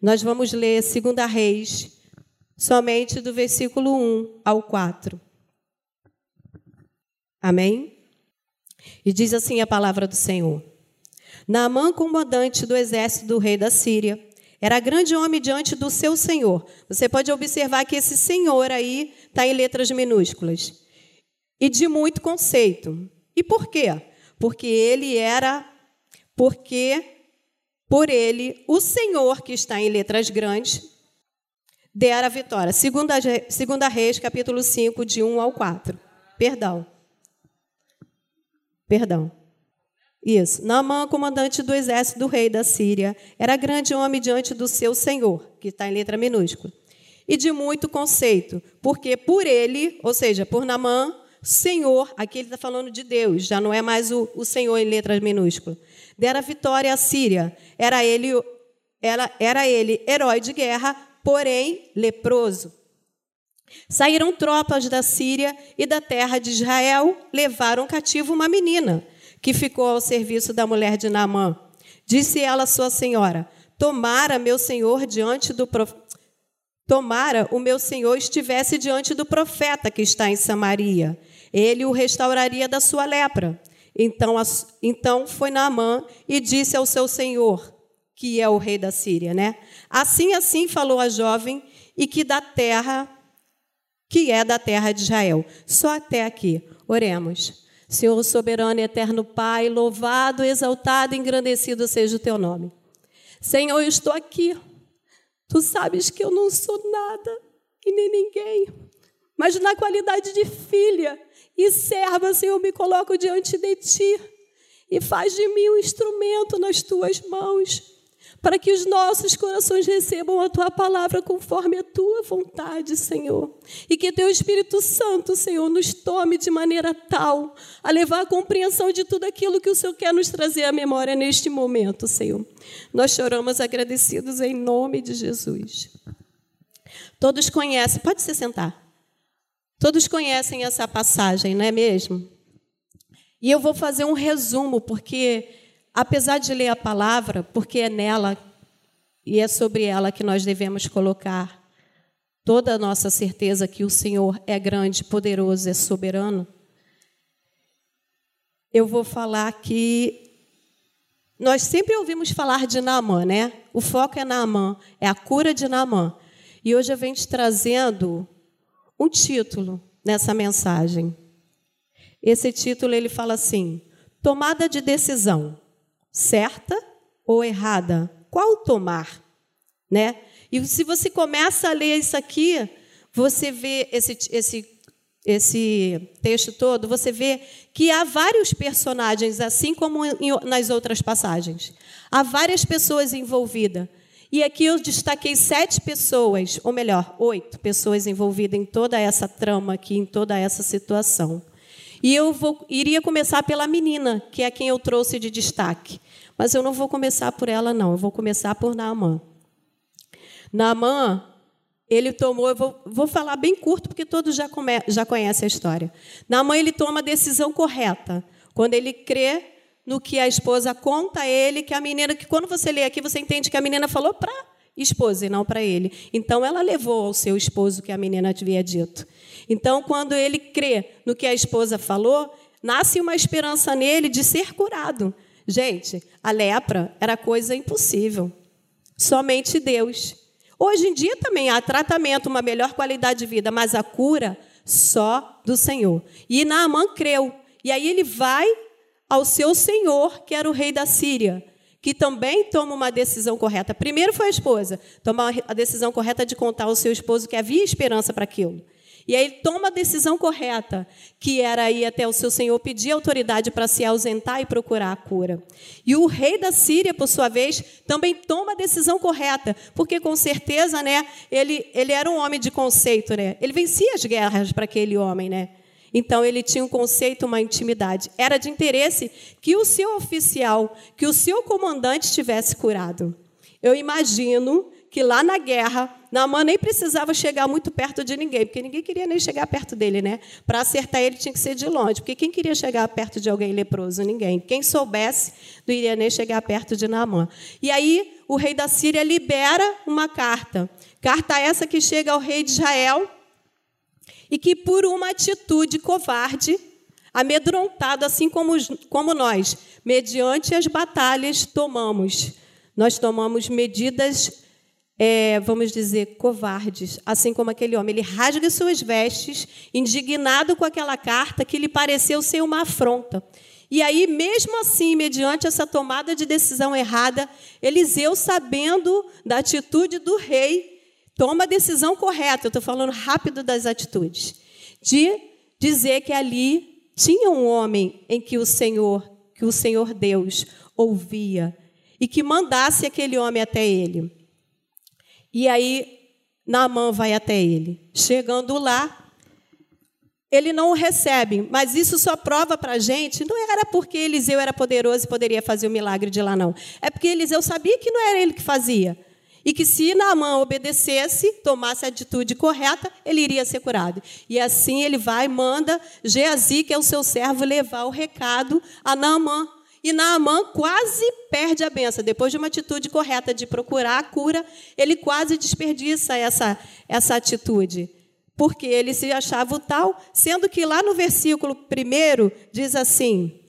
Nós vamos ler 2 Reis, somente do versículo 1 ao 4. Amém? E diz assim a palavra do Senhor: Naamã, comandante do exército do rei da Síria, era grande homem diante do seu senhor. Você pode observar que esse senhor aí está em letras minúsculas. E de muito conceito. E por quê? Porque ele era, porque por ele, o Senhor, que está em letras grandes, dera a vitória. Segunda, segunda Reis, capítulo 5, de 1 ao 4. Perdão. Perdão. Isso. Naamã, comandante do exército do rei da Síria, era grande homem diante do seu senhor, que está em letra minúscula, e de muito conceito, porque por ele, ou seja, por Naamã, Senhor, aqui ele está falando de Deus, já não é mais o, o Senhor em letras minúsculas, dera vitória à Síria. Era ele, era, era ele herói de guerra, porém leproso. Saíram tropas da Síria e da terra de Israel, levaram cativo uma menina que ficou ao serviço da mulher de Naamã. Disse ela à sua senhora: Tomara meu senhor diante do prof... Tomara o meu senhor estivesse diante do profeta que está em Samaria. Ele o restauraria da sua lepra. Então, então foi Naamã e disse ao seu senhor, que é o rei da Síria, né? Assim, assim falou a jovem, e que da terra, que é da terra de Israel. Só até aqui. Oremos. Senhor soberano e eterno Pai, louvado, exaltado, engrandecido seja o teu nome. Senhor, eu estou aqui. Tu sabes que eu não sou nada e nem ninguém, mas na qualidade de filha e serva, Senhor, me coloco diante de ti e faz de mim um instrumento nas tuas mãos para que os nossos corações recebam a tua palavra conforme a tua vontade, Senhor. E que teu Espírito Santo, Senhor, nos tome de maneira tal a levar a compreensão de tudo aquilo que o Senhor quer nos trazer à memória neste momento, Senhor. Nós choramos agradecidos em nome de Jesus. Todos conhecem, pode se sentar. Todos conhecem essa passagem, não é mesmo? E eu vou fazer um resumo, porque apesar de ler a palavra, porque é nela e é sobre ela que nós devemos colocar toda a nossa certeza que o Senhor é grande, poderoso, é soberano, eu vou falar que nós sempre ouvimos falar de Naamã, né? O foco é Naamã, é a cura de Naamã. E hoje eu venho te trazendo um título nessa mensagem. Esse título ele fala assim: Tomada de decisão certa ou errada? Qual tomar? Né? E se você começa a ler isso aqui, você vê esse, esse, esse texto todo, você vê que há vários personagens, assim como nas outras passagens. Há várias pessoas envolvidas. E aqui eu destaquei sete pessoas, ou melhor, oito pessoas envolvidas em toda essa trama aqui, em toda essa situação. E eu vou, iria começar pela menina, que é quem eu trouxe de destaque. Mas eu não vou começar por ela, não. Eu vou começar por Naamã. Naamã, ele tomou, eu vou, vou falar bem curto, porque todos já, come, já conhecem a história. Naamã, ele toma a decisão correta. Quando ele crê no que a esposa conta a ele, que a menina, que quando você lê aqui, você entende que a menina falou para esposa e não para ele. Então, ela levou ao seu esposo que a menina havia dito. Então, quando ele crê no que a esposa falou, nasce uma esperança nele de ser curado. Gente, a lepra era coisa impossível. Somente Deus. Hoje em dia também há tratamento, uma melhor qualidade de vida, mas a cura só do Senhor. E Naamã creu. E aí ele vai ao seu senhor, que era o rei da Síria, que também toma uma decisão correta. Primeiro foi a esposa, tomar a decisão correta de contar ao seu esposo que havia esperança para aquilo. E aí ele toma a decisão correta, que era ir até o seu senhor pedir autoridade para se ausentar e procurar a cura. E o rei da Síria, por sua vez, também toma a decisão correta, porque com certeza, né, ele, ele era um homem de conceito, né? Ele vencia as guerras para aquele homem, né? Então ele tinha um conceito, uma intimidade. Era de interesse que o seu oficial, que o seu comandante estivesse curado. Eu imagino que lá na guerra, Naamã nem precisava chegar muito perto de ninguém, porque ninguém queria nem chegar perto dele, né? Para acertar ele tinha que ser de longe, porque quem queria chegar perto de alguém leproso? Ninguém. Quem soubesse não iria nem chegar perto de Naamã. E aí o rei da Síria libera uma carta. Carta essa que chega ao rei de Israel e que, por uma atitude covarde, amedrontado, assim como, como nós, mediante as batalhas, tomamos. Nós tomamos medidas é, vamos dizer, covardes, assim como aquele homem. Ele rasga suas vestes, indignado com aquela carta que lhe pareceu ser uma afronta. E aí, mesmo assim, mediante essa tomada de decisão errada, Eliseu, sabendo da atitude do rei, toma a decisão correta. Eu estou falando rápido das atitudes, de dizer que ali tinha um homem em que o Senhor, que o Senhor Deus ouvia e que mandasse aquele homem até ele. E aí Naamã vai até ele. Chegando lá, ele não o recebe, mas isso só prova para a gente, não era porque Eliseu era poderoso e poderia fazer o milagre de lá, não. É porque Eliseu sabia que não era ele que fazia. E que se Naamã obedecesse, tomasse a atitude correta, ele iria ser curado. E assim ele vai, manda Geazi, que é o seu servo, levar o recado a Naamã. E Naamã quase perde a benção. Depois de uma atitude correta de procurar a cura, ele quase desperdiça essa, essa atitude. Porque ele se achava o tal, sendo que lá no versículo 1 diz assim: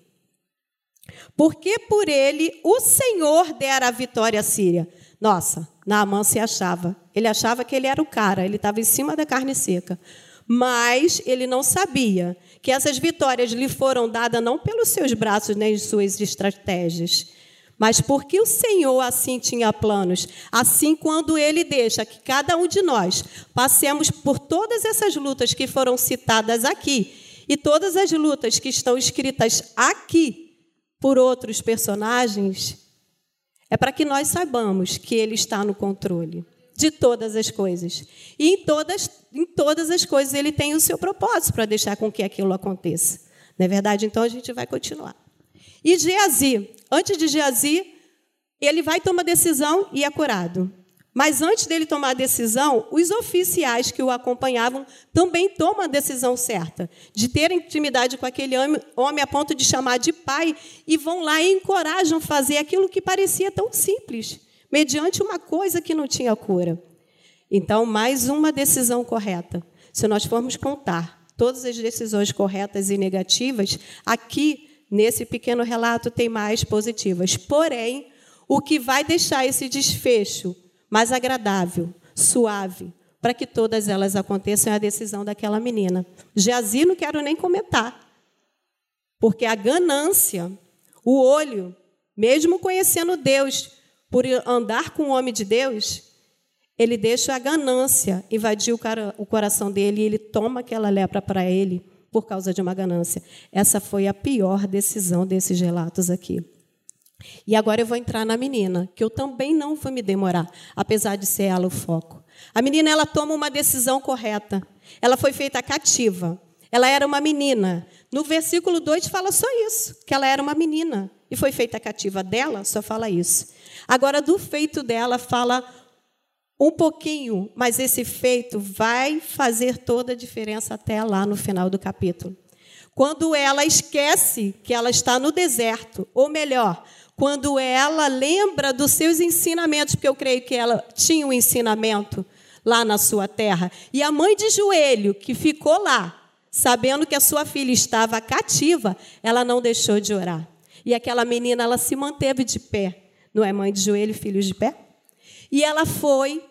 Porque por ele o Senhor dera a vitória à Síria. Nossa, Naamã se achava. Ele achava que ele era o cara, ele estava em cima da carne seca. Mas ele não sabia que essas vitórias lhe foram dadas não pelos seus braços nem suas estratégias, mas porque o Senhor assim tinha planos. Assim, quando Ele deixa que cada um de nós passemos por todas essas lutas que foram citadas aqui e todas as lutas que estão escritas aqui por outros personagens, é para que nós saibamos que Ele está no controle de todas as coisas. E em todas, em todas as coisas ele tem o seu propósito para deixar com que aquilo aconteça. Não é verdade? Então a gente vai continuar. E Geazi, antes de Geazi, ele vai tomar decisão e é curado. Mas antes dele tomar a decisão, os oficiais que o acompanhavam também tomam a decisão certa, de ter intimidade com aquele homem a ponto de chamar de pai, e vão lá e encorajam a fazer aquilo que parecia tão simples mediante uma coisa que não tinha cura. Então, mais uma decisão correta. Se nós formos contar todas as decisões corretas e negativas, aqui, nesse pequeno relato, tem mais positivas. Porém, o que vai deixar esse desfecho mais agradável, suave, para que todas elas aconteçam é a decisão daquela menina. Jazi não quero nem comentar, porque a ganância, o olho, mesmo conhecendo Deus, por andar com o homem de Deus, ele deixa a ganância invadir o coração dele e ele toma aquela lepra para ele por causa de uma ganância. Essa foi a pior decisão desses relatos aqui. E agora eu vou entrar na menina, que eu também não vou me demorar, apesar de ser ela o foco. A menina ela toma uma decisão correta. Ela foi feita cativa. Ela era uma menina. No versículo 2 fala só isso, que ela era uma menina e foi feita cativa dela, só fala isso. Agora, do feito dela, fala um pouquinho, mas esse feito vai fazer toda a diferença até lá no final do capítulo. Quando ela esquece que ela está no deserto, ou melhor, quando ela lembra dos seus ensinamentos, porque eu creio que ela tinha um ensinamento lá na sua terra, e a mãe de joelho, que ficou lá, sabendo que a sua filha estava cativa, ela não deixou de orar. E aquela menina, ela se manteve de pé. Não é mãe de joelho, filhos de pé? E ela foi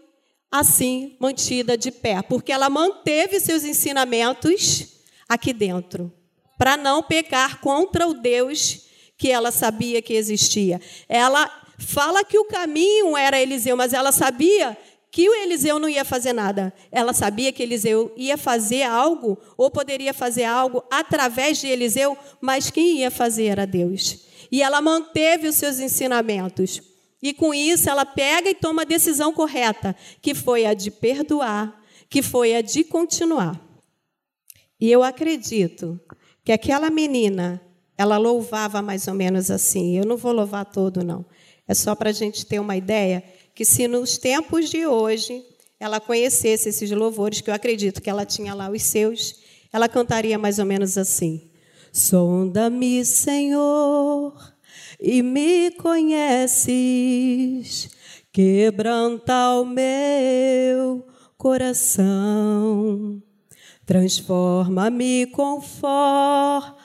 assim mantida de pé, porque ela manteve seus ensinamentos aqui dentro, para não pecar contra o Deus que ela sabia que existia. Ela fala que o caminho era Eliseu, mas ela sabia que o Eliseu não ia fazer nada. Ela sabia que Eliseu ia fazer algo, ou poderia fazer algo através de Eliseu, mas quem ia fazer era Deus. E ela manteve os seus ensinamentos. E com isso ela pega e toma a decisão correta, que foi a de perdoar, que foi a de continuar. E eu acredito que aquela menina, ela louvava mais ou menos assim. Eu não vou louvar todo, não. É só para a gente ter uma ideia que se nos tempos de hoje ela conhecesse esses louvores, que eu acredito que ela tinha lá os seus, ela cantaria mais ou menos assim: Sonda-me, Senhor, e me conheces, quebranta o meu coração, transforma-me conforme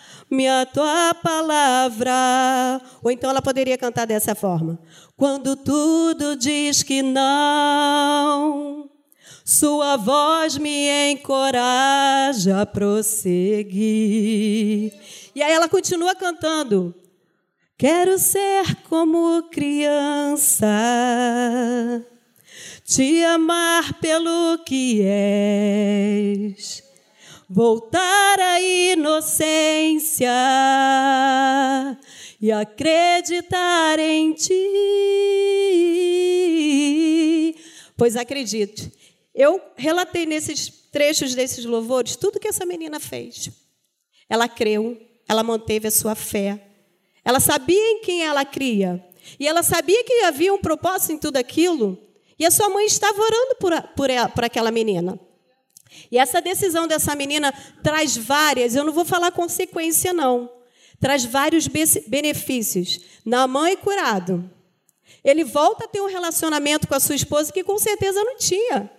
a tua palavra. Ou então ela poderia cantar dessa forma: Quando tudo diz que não sua voz me encoraja a prosseguir. E aí ela continua cantando. Quero ser como criança, te amar pelo que és, voltar à inocência e acreditar em ti. Pois acredite, eu relatei nesses trechos desses louvores tudo que essa menina fez. Ela creu, ela manteve a sua fé, ela sabia em quem ela cria, e ela sabia que havia um propósito em tudo aquilo, e a sua mãe estava orando por, por, ela, por aquela menina. E essa decisão dessa menina traz várias, eu não vou falar consequência, não, traz vários benefícios. Na mãe curado, ele volta a ter um relacionamento com a sua esposa que com certeza não tinha.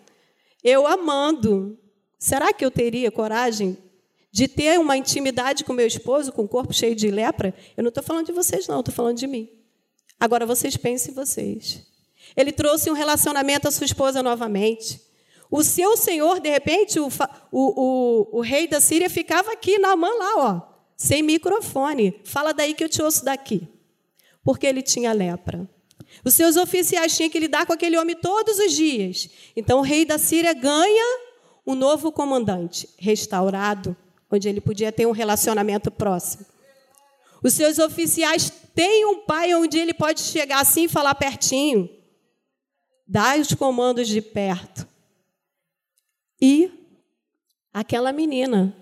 Eu amando, será que eu teria coragem de ter uma intimidade com meu esposo com o corpo cheio de lepra? Eu não estou falando de vocês, não, estou falando de mim. Agora vocês pensem vocês. Ele trouxe um relacionamento à sua esposa novamente. O seu senhor, de repente, o, o, o, o rei da Síria ficava aqui na mão lá, ó, sem microfone. Fala daí que eu te ouço daqui. Porque ele tinha lepra. Os seus oficiais tinham que lidar com aquele homem todos os dias. Então o rei da Síria ganha um novo comandante, restaurado, onde ele podia ter um relacionamento próximo. Os seus oficiais têm um pai onde ele pode chegar assim e falar pertinho. Dá os comandos de perto. E aquela menina,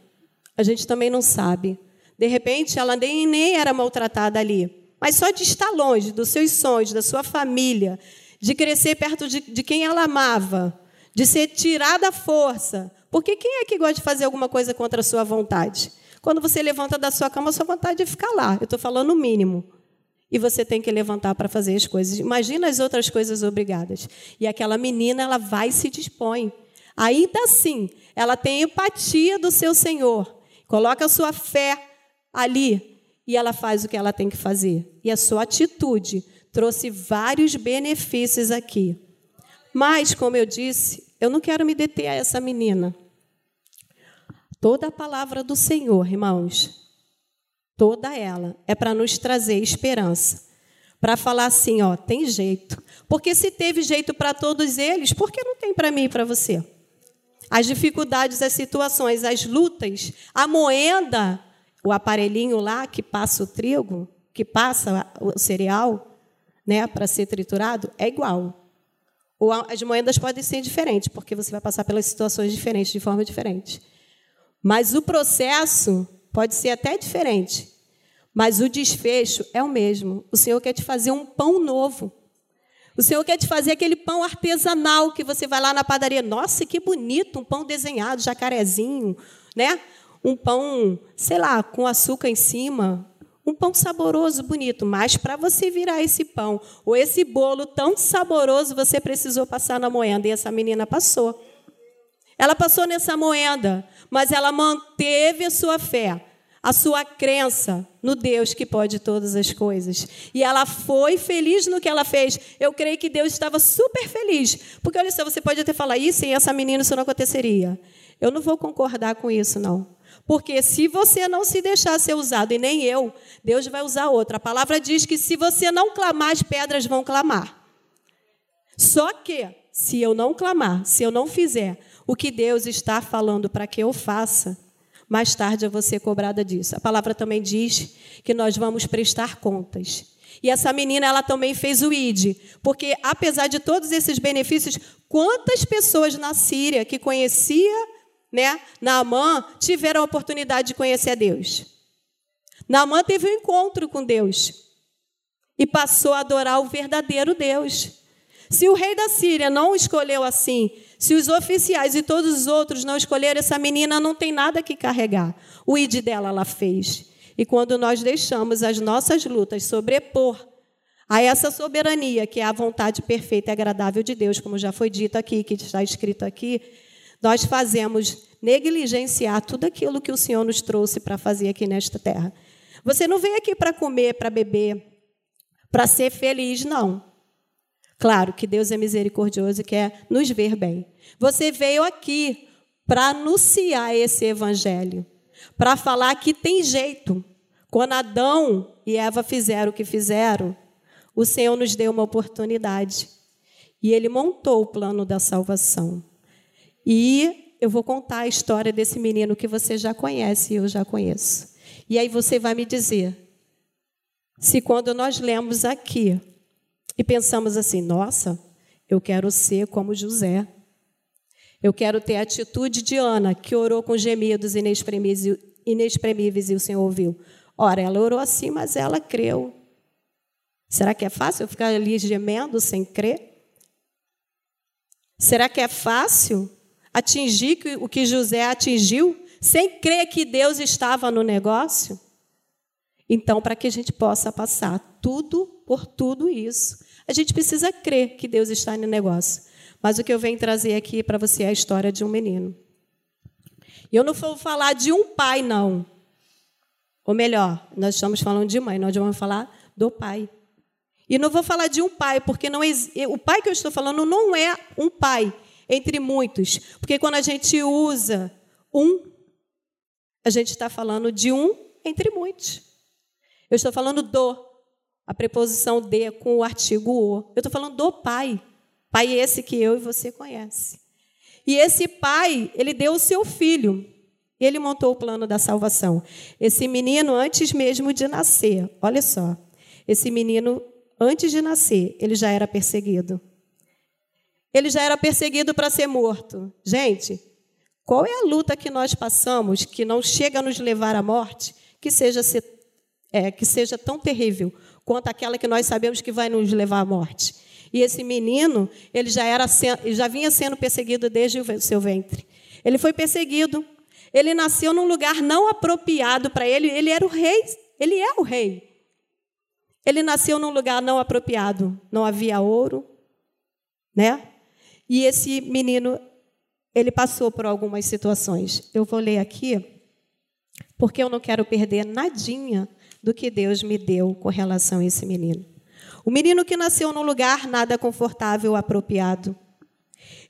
a gente também não sabe. De repente, ela nem, nem era maltratada ali. Mas só de estar longe dos seus sonhos, da sua família, de crescer perto de, de quem ela amava, de ser tirada à força. Porque quem é que gosta de fazer alguma coisa contra a sua vontade? Quando você levanta da sua cama, a sua vontade é ficar lá. Eu estou falando o mínimo. E você tem que levantar para fazer as coisas. Imagina as outras coisas obrigadas. E aquela menina, ela vai e se dispõe. Ainda assim, ela tem empatia do seu Senhor. Coloca a sua fé ali e ela faz o que ela tem que fazer. E a sua atitude trouxe vários benefícios aqui. Mas, como eu disse, eu não quero me deter a essa menina. Toda a palavra do Senhor, irmãos, toda ela, é para nos trazer esperança. Para falar assim, ó, tem jeito. Porque se teve jeito para todos eles, por que não tem para mim e para você? As dificuldades, as situações, as lutas, a moenda o aparelhinho lá que passa o trigo, que passa o cereal, né, para ser triturado, é igual. Ou as moedas podem ser diferentes, porque você vai passar pelas situações diferentes, de forma diferente. Mas o processo pode ser até diferente, mas o desfecho é o mesmo. O Senhor quer te fazer um pão novo. O Senhor quer te fazer aquele pão artesanal que você vai lá na padaria. Nossa, que bonito, um pão desenhado, jacarezinho, né? um pão, sei lá, com açúcar em cima, um pão saboroso, bonito, mas para você virar esse pão ou esse bolo tão saboroso, você precisou passar na moenda e essa menina passou. Ela passou nessa moenda, mas ela manteve a sua fé, a sua crença no Deus que pode todas as coisas. E ela foi feliz no que ela fez. Eu creio que Deus estava super feliz. Porque olha só, você pode até falar, isso sem essa menina isso não aconteceria. Eu não vou concordar com isso, não. Porque se você não se deixar ser usado, e nem eu, Deus vai usar outra. A palavra diz que se você não clamar, as pedras vão clamar. Só que, se eu não clamar, se eu não fizer o que Deus está falando para que eu faça, mais tarde eu vou ser cobrada disso. A palavra também diz que nós vamos prestar contas. E essa menina, ela também fez o ID, porque apesar de todos esses benefícios, quantas pessoas na Síria que conhecia né, Naamã tiveram a oportunidade de conhecer a Deus. Naamã teve um encontro com Deus e passou a adorar o verdadeiro Deus. Se o rei da Síria não escolheu assim, se os oficiais e todos os outros não escolheram, essa menina não tem nada que carregar. O id dela ela fez. E quando nós deixamos as nossas lutas sobrepor a essa soberania, que é a vontade perfeita e agradável de Deus, como já foi dito aqui, que está escrito aqui, nós fazemos negligenciar tudo aquilo que o Senhor nos trouxe para fazer aqui nesta terra. Você não veio aqui para comer, para beber, para ser feliz, não. Claro que Deus é misericordioso e quer nos ver bem. Você veio aqui para anunciar esse evangelho, para falar que tem jeito. Quando Adão e Eva fizeram o que fizeram, o Senhor nos deu uma oportunidade. E ele montou o plano da salvação. E eu vou contar a história desse menino que você já conhece e eu já conheço. E aí você vai me dizer se quando nós lemos aqui e pensamos assim, nossa, eu quero ser como José. Eu quero ter a atitude de Ana, que orou com gemidos inexprimíveis e o Senhor ouviu. Ora, ela orou assim, mas ela creu. Será que é fácil ficar ali gemendo sem crer? Será que é fácil atingir o que José atingiu sem crer que Deus estava no negócio? Então, para que a gente possa passar tudo por tudo isso, a gente precisa crer que Deus está no negócio. Mas o que eu venho trazer aqui para você é a história de um menino. E eu não vou falar de um pai, não. Ou melhor, nós estamos falando de mãe, nós vamos falar do pai. E não vou falar de um pai, porque não o pai que eu estou falando não é um pai entre muitos. Porque quando a gente usa um, a gente está falando de um entre muitos. Eu estou falando do, a preposição de com o artigo o. Eu estou falando do pai. Pai esse que eu e você conhece. E esse pai, ele deu o seu filho. Ele montou o plano da salvação. Esse menino, antes mesmo de nascer, olha só, esse menino antes de nascer, ele já era perseguido. Ele já era perseguido para ser morto. Gente, qual é a luta que nós passamos que não chega a nos levar à morte, que seja, é, que seja tão terrível quanto aquela que nós sabemos que vai nos levar à morte? E esse menino, ele já, era, já vinha sendo perseguido desde o seu ventre. Ele foi perseguido. Ele nasceu num lugar não apropriado para ele. Ele era o rei. Ele é o rei. Ele nasceu num lugar não apropriado, não havia ouro, né? E esse menino, ele passou por algumas situações. Eu vou ler aqui, porque eu não quero perder nadinha do que Deus me deu com relação a esse menino. O menino que nasceu num lugar nada confortável apropriado.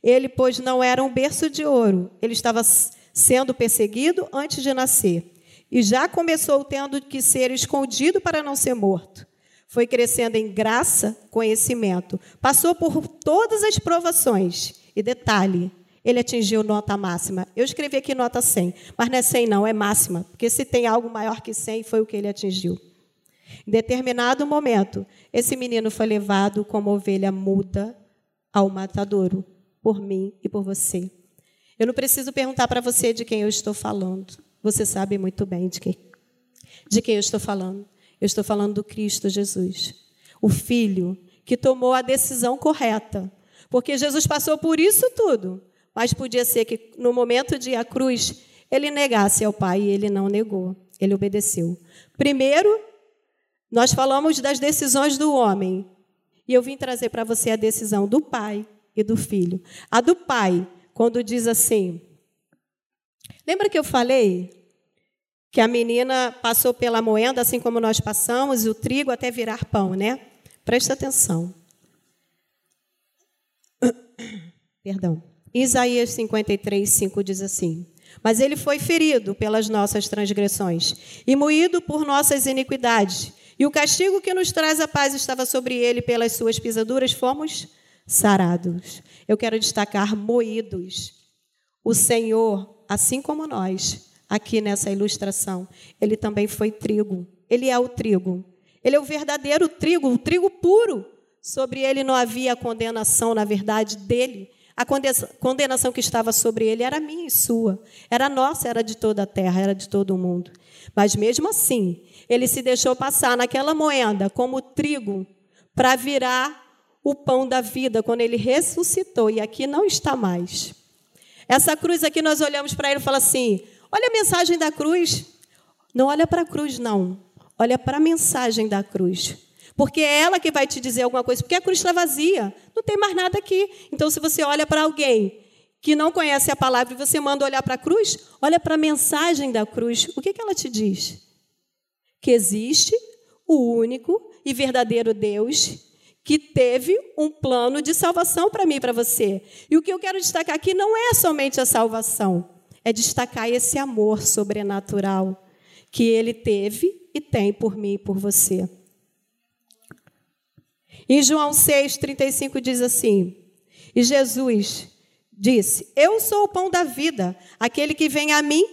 Ele, pois, não era um berço de ouro, ele estava sendo perseguido antes de nascer. E já começou tendo que ser escondido para não ser morto foi crescendo em graça, conhecimento, passou por todas as provações. E detalhe, ele atingiu nota máxima. Eu escrevi aqui nota 100, mas não é 100 não, é máxima, porque se tem algo maior que 100, foi o que ele atingiu. Em determinado momento, esse menino foi levado como ovelha muda ao matadouro, por mim e por você. Eu não preciso perguntar para você de quem eu estou falando. Você sabe muito bem de quem, de quem eu estou falando. Eu estou falando do Cristo Jesus, o Filho que tomou a decisão correta. Porque Jesus passou por isso tudo, mas podia ser que no momento de a cruz ele negasse ao Pai e ele não negou, ele obedeceu. Primeiro, nós falamos das decisões do homem, e eu vim trazer para você a decisão do Pai e do Filho. A do Pai, quando diz assim: Lembra que eu falei que a menina passou pela moenda, assim como nós passamos, o trigo até virar pão, né? Presta atenção. Perdão. Isaías 53, 5 diz assim: Mas ele foi ferido pelas nossas transgressões e moído por nossas iniquidades. E o castigo que nos traz a paz estava sobre ele, pelas suas pisaduras fomos sarados. Eu quero destacar moídos. O Senhor, assim como nós, aqui nessa ilustração. Ele também foi trigo. Ele é o trigo. Ele é o verdadeiro trigo, o trigo puro. Sobre ele não havia condenação, na verdade, dele. A condenação que estava sobre ele era minha e sua. Era nossa, era de toda a terra, era de todo o mundo. Mas mesmo assim, ele se deixou passar naquela moeda como trigo para virar o pão da vida, quando ele ressuscitou e aqui não está mais. Essa cruz aqui nós olhamos para ele e falamos assim: olha a mensagem da cruz. Não olha para a cruz, não. Olha para a mensagem da cruz. Porque é ela que vai te dizer alguma coisa. Porque a cruz está vazia. Não tem mais nada aqui. Então, se você olha para alguém que não conhece a palavra e você manda olhar para a cruz, olha para a mensagem da cruz. O que, que ela te diz? Que existe o único e verdadeiro Deus que teve um plano de salvação para mim e para você. E o que eu quero destacar aqui não é somente a salvação, é destacar esse amor sobrenatural que ele teve e tem por mim e por você. Em João 6:35 diz assim: E Jesus disse: Eu sou o pão da vida. Aquele que vem a mim,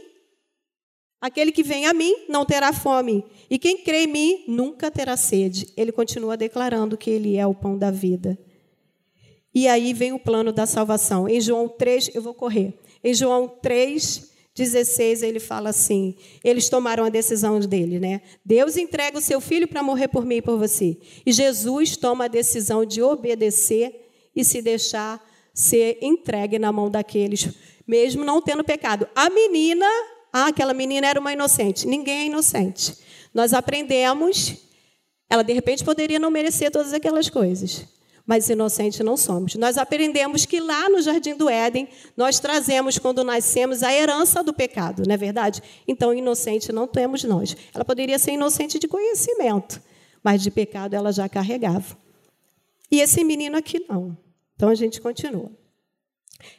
aquele que vem a mim não terá fome, e quem crê em mim nunca terá sede. Ele continua declarando que ele é o pão da vida. E aí vem o plano da salvação. Em João 3, eu vou correr. Em João 3, 16, ele fala assim: eles tomaram a decisão dele, né? Deus entrega o seu filho para morrer por mim e por você. E Jesus toma a decisão de obedecer e se deixar ser entregue na mão daqueles, mesmo não tendo pecado. A menina, ah, aquela menina era uma inocente. Ninguém é inocente. Nós aprendemos, ela de repente poderia não merecer todas aquelas coisas, mas inocente não somos. Nós aprendemos que lá no jardim do Éden, nós trazemos, quando nascemos, a herança do pecado, não é verdade? Então, inocente não temos nós. Ela poderia ser inocente de conhecimento, mas de pecado ela já carregava. E esse menino aqui não. Então a gente continua.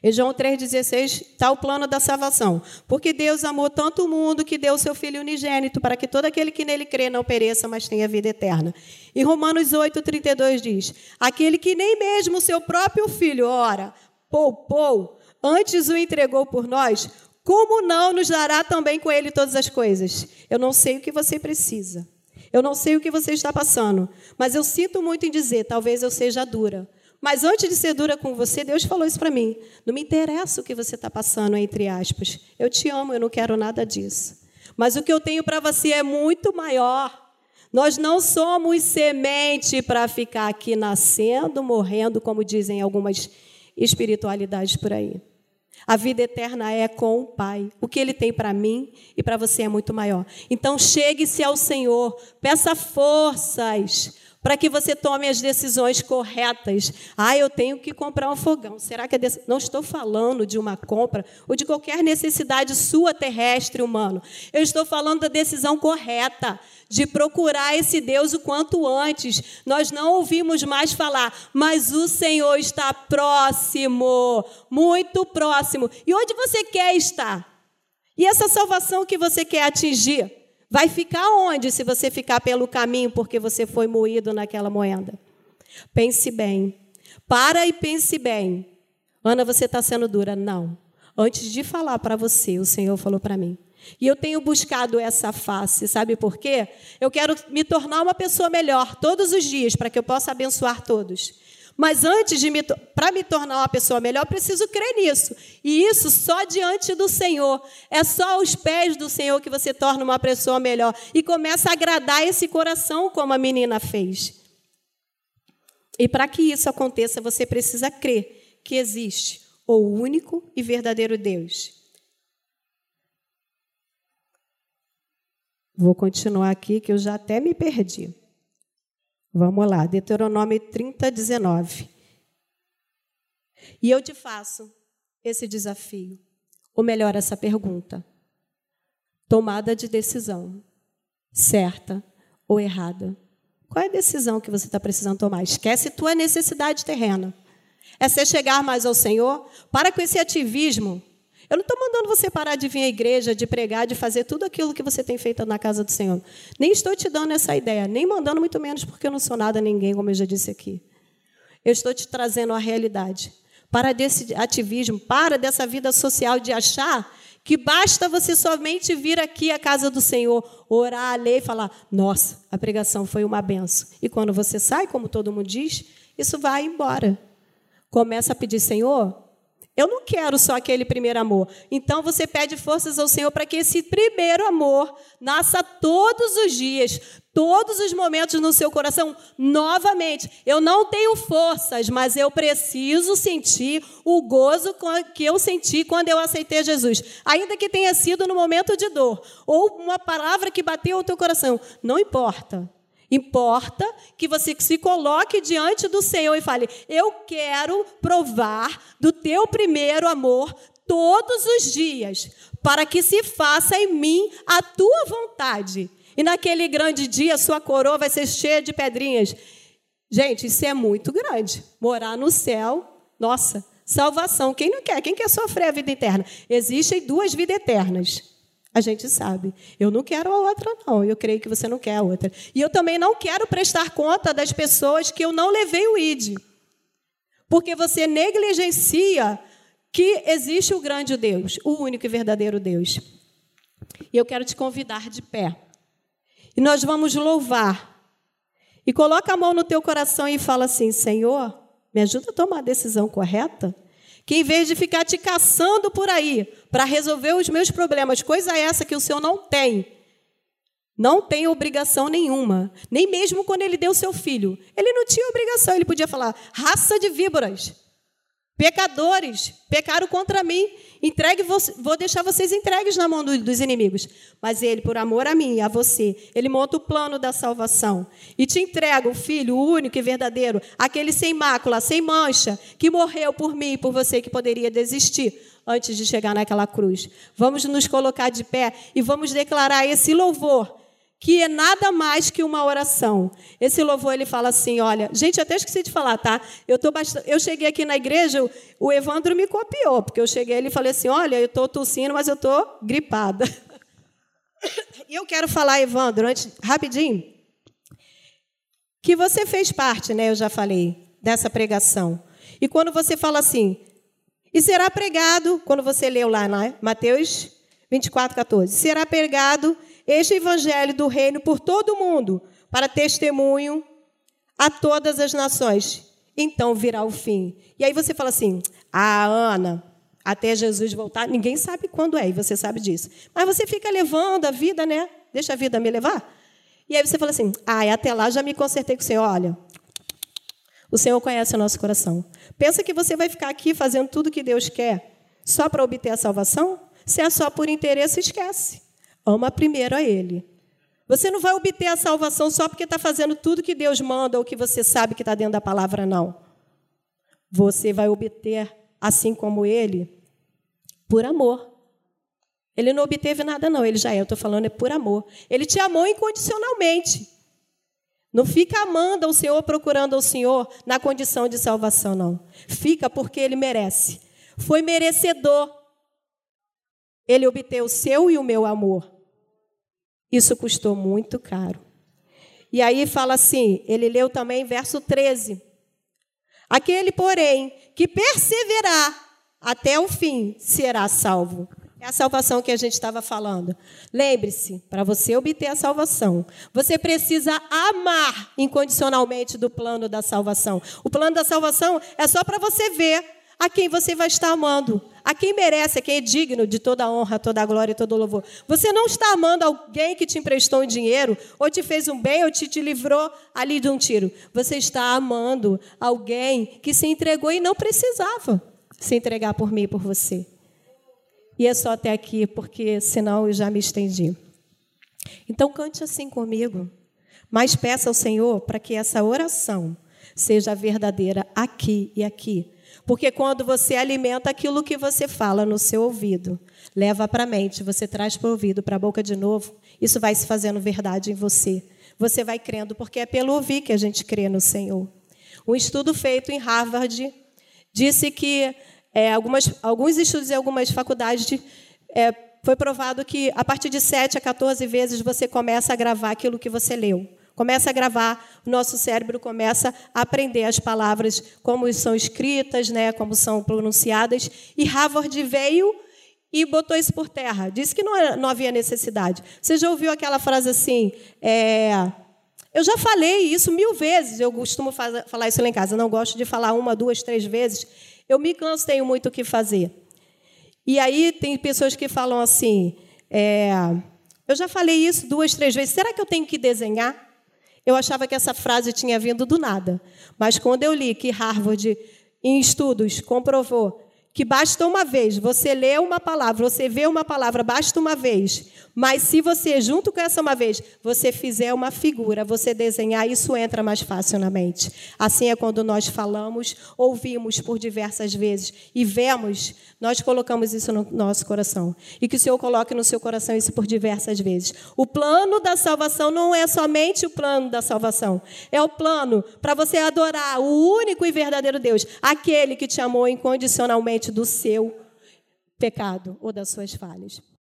Em João 3,16 está o plano da salvação. Porque Deus amou tanto o mundo que deu o seu Filho unigênito, para que todo aquele que nele crê não pereça, mas tenha vida eterna. E Romanos 8,32 diz: Aquele que nem mesmo o seu próprio filho, ora, poupou, antes o entregou por nós, como não nos dará também com ele todas as coisas? Eu não sei o que você precisa. Eu não sei o que você está passando, mas eu sinto muito em dizer, talvez eu seja dura. Mas antes de ser dura com você, Deus falou isso para mim. Não me interessa o que você está passando, entre aspas. Eu te amo, eu não quero nada disso. Mas o que eu tenho para você é muito maior. Nós não somos semente para ficar aqui nascendo, morrendo, como dizem algumas espiritualidades por aí. A vida eterna é com o Pai. O que Ele tem para mim e para você é muito maior. Então, chegue-se ao Senhor, peça forças para que você tome as decisões corretas. Ah, eu tenho que comprar um fogão. Será que é não estou falando de uma compra ou de qualquer necessidade sua terrestre humano? Eu estou falando da decisão correta de procurar esse Deus o quanto antes. Nós não ouvimos mais falar, mas o Senhor está próximo, muito próximo. E onde você quer estar? E essa salvação que você quer atingir? Vai ficar onde se você ficar pelo caminho porque você foi moído naquela moenda? Pense bem. Para e pense bem. Ana, você está sendo dura. Não. Antes de falar para você, o Senhor falou para mim. E eu tenho buscado essa face, sabe por quê? Eu quero me tornar uma pessoa melhor todos os dias para que eu possa abençoar todos. Mas antes de me para me tornar uma pessoa melhor, preciso crer nisso. E isso só diante do Senhor. É só aos pés do Senhor que você torna uma pessoa melhor e começa a agradar esse coração como a menina fez. E para que isso aconteça, você precisa crer que existe o único e verdadeiro Deus. Vou continuar aqui que eu já até me perdi. Vamos lá, Deuteronômio 30, 19. E eu te faço esse desafio, ou melhor, essa pergunta. Tomada de decisão, certa ou errada. Qual é a decisão que você está precisando tomar? Esquece tua necessidade terrena. É você chegar mais ao Senhor? Para com esse ativismo eu não estou mandando você parar de vir à igreja, de pregar, de fazer tudo aquilo que você tem feito na casa do Senhor. Nem estou te dando essa ideia, nem mandando muito menos, porque eu não sou nada ninguém, como eu já disse aqui. Eu estou te trazendo a realidade. Para desse ativismo, para dessa vida social de achar que basta você somente vir aqui à casa do Senhor, orar, ler e falar: nossa, a pregação foi uma benção. E quando você sai, como todo mundo diz, isso vai embora. Começa a pedir: Senhor, Eu não quero só aquele primeiro amor. Então você pede forças ao Senhor para que esse primeiro amor nasça todos os dias, todos os momentos no seu coração novamente. Eu não tenho forças, mas eu preciso sentir o gozo que eu senti quando eu aceitei Jesus, ainda que tenha sido no momento de dor ou uma palavra que bateu no teu coração, não importa. Importa que você se coloque diante do Senhor e fale: Eu quero provar do teu primeiro amor todos os dias, para que se faça em mim a tua vontade. E naquele grande dia, sua coroa vai ser cheia de pedrinhas. Gente, isso é muito grande. Morar no céu, nossa, salvação. Quem não quer? Quem quer sofrer a vida eterna? Existem duas vidas eternas. A gente sabe. Eu não quero a outra, não. Eu creio que você não quer a outra. E eu também não quero prestar conta das pessoas que eu não levei o ID. Porque você negligencia que existe o grande Deus, o único e verdadeiro Deus. E eu quero te convidar de pé. E nós vamos louvar. E coloca a mão no teu coração e fala assim: Senhor, me ajuda a tomar a decisão correta? que em vez de ficar te caçando por aí para resolver os meus problemas, coisa essa que o Senhor não tem, não tem obrigação nenhuma, nem mesmo quando ele deu seu filho. Ele não tinha obrigação, ele podia falar: raça de víboras, pecadores, pecaram contra mim. Entregue, vou deixar vocês entregues na mão dos inimigos. Mas ele, por amor a mim e a você, ele monta o plano da salvação e te entrega o filho, único e verdadeiro, aquele sem mácula, sem mancha, que morreu por mim e por você que poderia desistir antes de chegar naquela cruz. Vamos nos colocar de pé e vamos declarar esse louvor que é nada mais que uma oração. Esse louvor ele fala assim, olha, gente, até esqueci de falar, tá? Eu tô bastante, eu cheguei aqui na igreja, o Evandro me copiou, porque eu cheguei ele e falei assim, olha, eu estou tossindo, mas eu estou gripada. E eu quero falar, Evandro, antes, rapidinho, que você fez parte, né? Eu já falei dessa pregação. E quando você fala assim, e será pregado, quando você leu lá, né? Mateus 24, 14, será pregado este evangelho do reino por todo o mundo, para testemunho a todas as nações. Então virá o fim. E aí você fala assim: Ah, Ana, até Jesus voltar, ninguém sabe quando é, e você sabe disso. Mas você fica levando a vida, né? Deixa a vida me levar. E aí você fala assim: Ah, até lá já me consertei com o Senhor. Olha, o Senhor conhece o nosso coração. Pensa que você vai ficar aqui fazendo tudo que Deus quer só para obter a salvação? Se é só por interesse, esquece. Ama primeiro a Ele. Você não vai obter a salvação só porque está fazendo tudo que Deus manda ou que você sabe que está dentro da palavra, não. Você vai obter, assim como Ele, por amor. Ele não obteve nada, não. Ele já é, eu estou falando, é por amor. Ele te amou incondicionalmente. Não fica amando ao Senhor, procurando ao Senhor na condição de salvação, não. Fica porque Ele merece. Foi merecedor ele obteve o seu e o meu amor. Isso custou muito caro. E aí fala assim, ele leu também verso 13. Aquele, porém, que perseverar até o fim será salvo. É a salvação que a gente estava falando. Lembre-se, para você obter a salvação, você precisa amar incondicionalmente do plano da salvação. O plano da salvação é só para você ver a quem você vai estar amando, a quem merece, a quem é digno de toda a honra, toda a glória e todo o louvor. Você não está amando alguém que te emprestou um dinheiro, ou te fez um bem, ou te, te livrou ali de um tiro. Você está amando alguém que se entregou e não precisava se entregar por mim e por você. E é só até aqui, porque senão eu já me estendi. Então cante assim comigo, mas peça ao Senhor para que essa oração seja verdadeira aqui e aqui porque quando você alimenta aquilo que você fala no seu ouvido, leva para a mente, você traz para o ouvido, para a boca de novo, isso vai se fazendo verdade em você. Você vai crendo, porque é pelo ouvir que a gente crê no Senhor. Um estudo feito em Harvard disse que é, algumas, alguns estudos em algumas faculdades de, é, foi provado que a partir de 7 a 14 vezes você começa a gravar aquilo que você leu. Começa a gravar, o nosso cérebro começa a aprender as palavras como são escritas, né, como são pronunciadas. E Harvard veio e botou isso por terra. Disse que não, não havia necessidade. Você já ouviu aquela frase assim? É, eu já falei isso mil vezes. Eu costumo falar isso lá em casa. Não gosto de falar uma, duas, três vezes. Eu me canso, tenho muito o que fazer. E aí tem pessoas que falam assim: é, eu já falei isso duas, três vezes, será que eu tenho que desenhar? Eu achava que essa frase tinha vindo do nada, mas quando eu li que Harvard, em estudos, comprovou que basta uma vez, você lê uma palavra, você vê uma palavra, basta uma vez. Mas se você, junto com essa uma vez, você fizer uma figura, você desenhar, isso entra mais fácil na mente. Assim é quando nós falamos, ouvimos por diversas vezes e vemos, nós colocamos isso no nosso coração. E que o Senhor coloque no seu coração isso por diversas vezes. O plano da salvação não é somente o plano da salvação, é o plano para você adorar o único e verdadeiro Deus, aquele que te amou incondicionalmente do seu pecado ou das suas falhas.